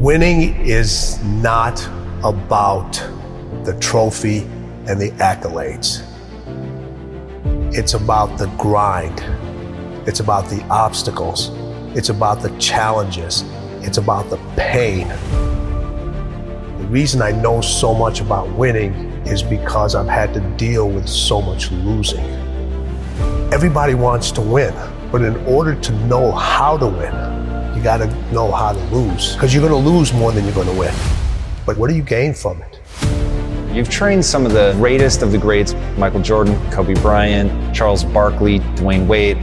Winning is not about the trophy and the accolades. It's about the grind. It's about the obstacles. It's about the challenges. It's about the pain. The reason I know so much about winning is because I've had to deal with so much losing. Everybody wants to win, but in order to know how to win, you got to know how to lose because you're going to lose more than you're going to win. But what do you gain from it? You've trained some of the greatest of the greats Michael Jordan, Kobe Bryant, Charles Barkley, Dwyane Wade.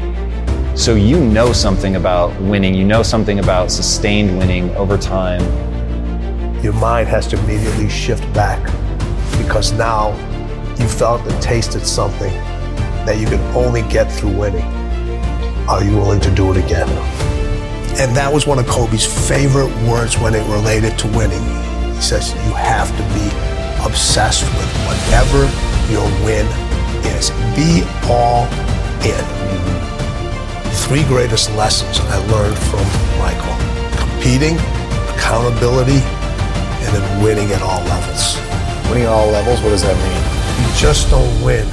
So you know something about winning, you know something about sustained winning over time. Your mind has to immediately shift back because now you felt and tasted something that you can only get through winning. Are you willing to do it again? And that was one of Kobe's favorite words when it related to winning. He says, You have to be obsessed with whatever your win is. Be all in. Three greatest lessons I learned from Michael competing, accountability, and then winning at all levels. Winning at all levels, what does that mean? You just don't win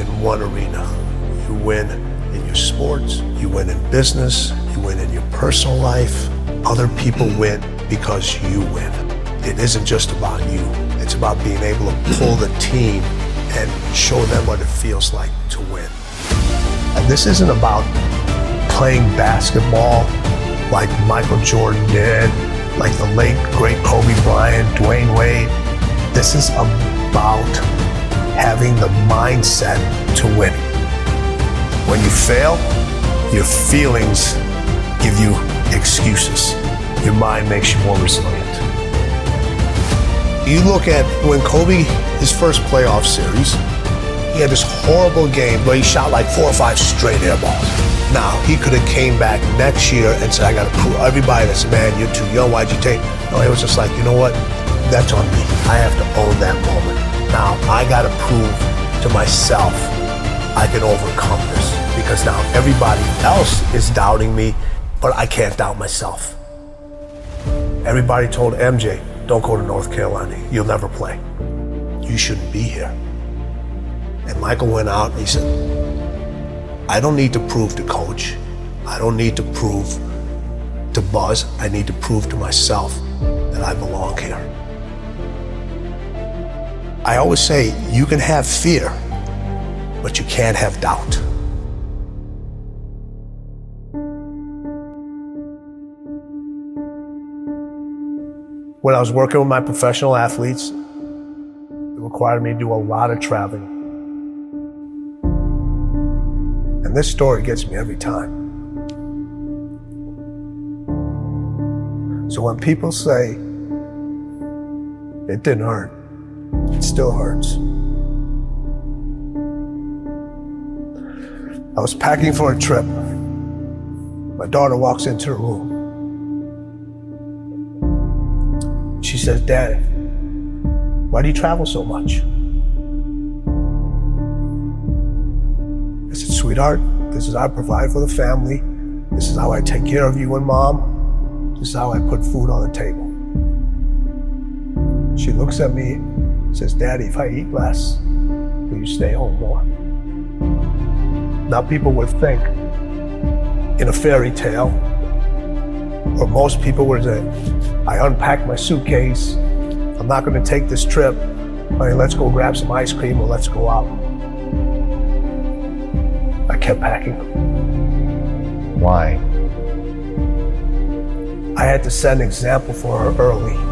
in one arena. You win in your sports, you win in business, you win in your personal life. Other people win because you win. It isn't just about you. It's about being able to pull the team and show them what it feels like to win. And this isn't about playing basketball like Michael Jordan did, like the late great Kobe Bryant, Dwyane Wade. This is about having the mindset to win. When you fail, your feelings give you excuses. Your mind makes you more resilient. You look at when Kobe, his first playoff series, he had this horrible game where he shot like four or five straight air balls. Now, he could have came back next year and said, I got to prove everybody that's, man, you're too young, why'd you take? No, it was just like, you know what? That's on me. I have to own that moment. Now, I got to prove to myself I can overcome this because now everybody else is doubting me, but I can't doubt myself. Everybody told MJ, don't go to North Carolina. You'll never play. You shouldn't be here. And Michael went out and he said, I don't need to prove to coach. I don't need to prove to Buzz. I need to prove to myself that I belong here. I always say you can have fear, but you can't have doubt. When I was working with my professional athletes, it required me to do a lot of traveling. And this story gets me every time. So when people say it didn't hurt, it still hurts. I was packing for a trip. My daughter walks into the room. She says, Dad, why do you travel so much? I said, Sweetheart, this is how I provide for the family. This is how I take care of you and mom. This is how I put food on the table. She looks at me says, Daddy, if I eat less, will you stay home more? Now, people would think in a fairy tale, or most people would say, I unpacked my suitcase. I'm not going to take this trip. Honey, let's go grab some ice cream or let's go out. I kept packing. Why? I had to set an example for her early.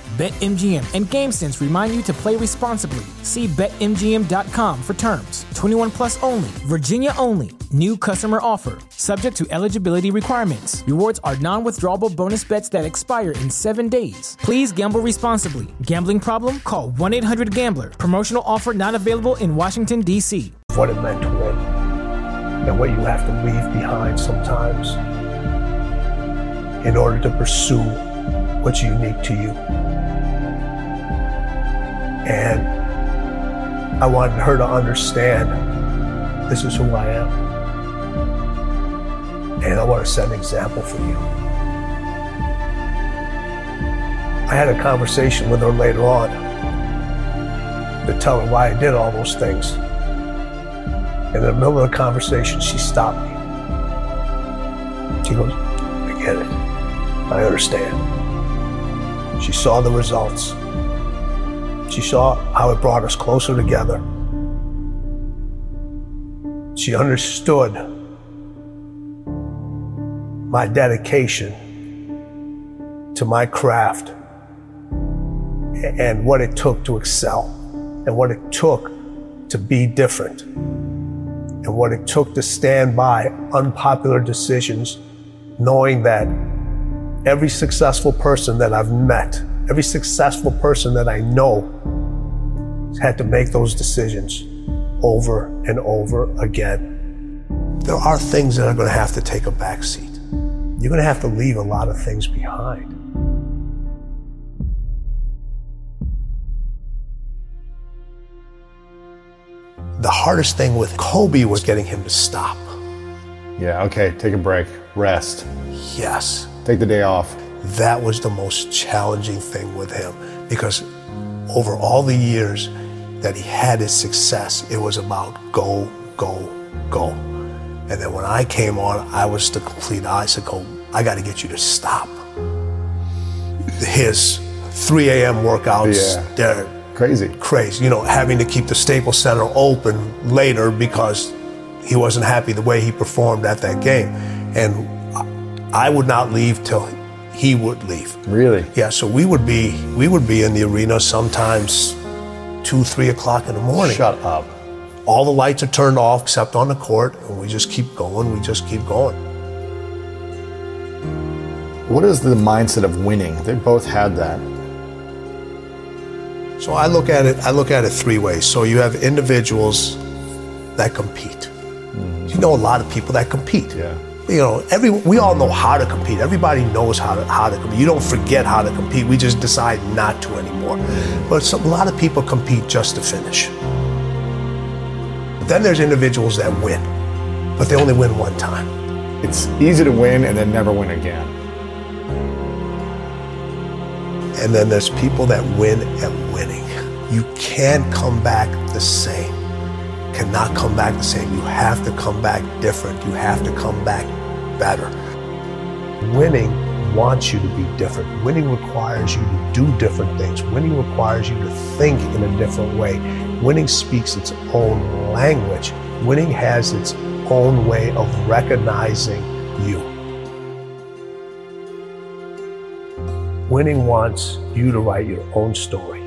BetMGM and GameSense remind you to play responsibly. See BetMGM.com for terms. 21 plus only, Virginia only. New customer offer, subject to eligibility requirements. Rewards are non withdrawable bonus bets that expire in seven days. Please gamble responsibly. Gambling problem? Call 1 800 Gambler. Promotional offer not available in Washington, D.C. What it meant to win and what you have to leave behind sometimes in order to pursue what's unique to you. And I wanted her to understand this is who I am. And I want to set an example for you. I had a conversation with her later on to tell her why I did all those things. In the middle of the conversation, she stopped me. She goes, I get it. I understand. She saw the results. She saw how it brought us closer together. She understood my dedication to my craft and what it took to excel and what it took to be different and what it took to stand by unpopular decisions, knowing that every successful person that I've met, every successful person that I know had to make those decisions over and over again. There are things that are going to have to take a back seat. You're going to have to leave a lot of things behind. The hardest thing with Kobe was getting him to stop. Yeah, okay, take a break, rest, Yes, take the day off. that was the most challenging thing with him because over all the years that he had his success, it was about go, go, go. And then when I came on, I was the complete. Go, I got to get you to stop. His 3 a.m. workouts, Yeah. they're Crazy. crazy. You know, having to keep the Staples Center open later because he wasn't happy the way he performed at that game. And I would not leave till he would leave. Really? Yeah, so we would be we would be in the arena sometimes two, three o'clock in the morning. Shut up. All the lights are turned off except on the court, and we just keep going. We just keep going. What is the mindset of winning? They both had that. So I look at it. I look at it three ways. So you have individuals that compete. Mm-hmm. You know a lot of people that compete. Yeah. You know, every we all know how to compete. Everybody knows how to how to compete. You don't forget how to compete. We just decide not to anymore. But some, a lot of people compete just to finish. But then there's individuals that win, but they only win one time. It's easy to win and then never win again. And then there's people that win at winning. You can't come back the same. Cannot come back the same. You have to come back different. You have to come back better. Winning wants you to be different. Winning requires you to do different things. Winning requires you to think in a different way. Winning speaks its own language. Winning has its own way of recognizing you. Winning wants you to write your own story.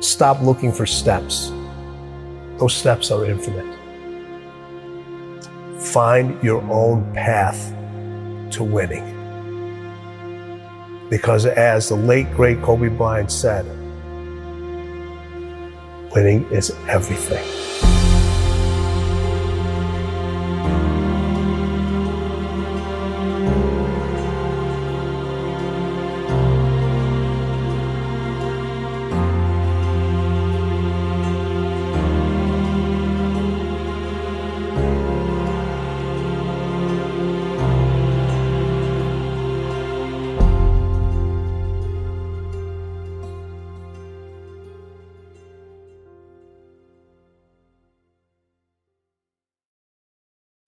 Stop looking for steps. Those steps are infinite. Find your own path to winning. Because as the late great Kobe Bryant said, winning is everything.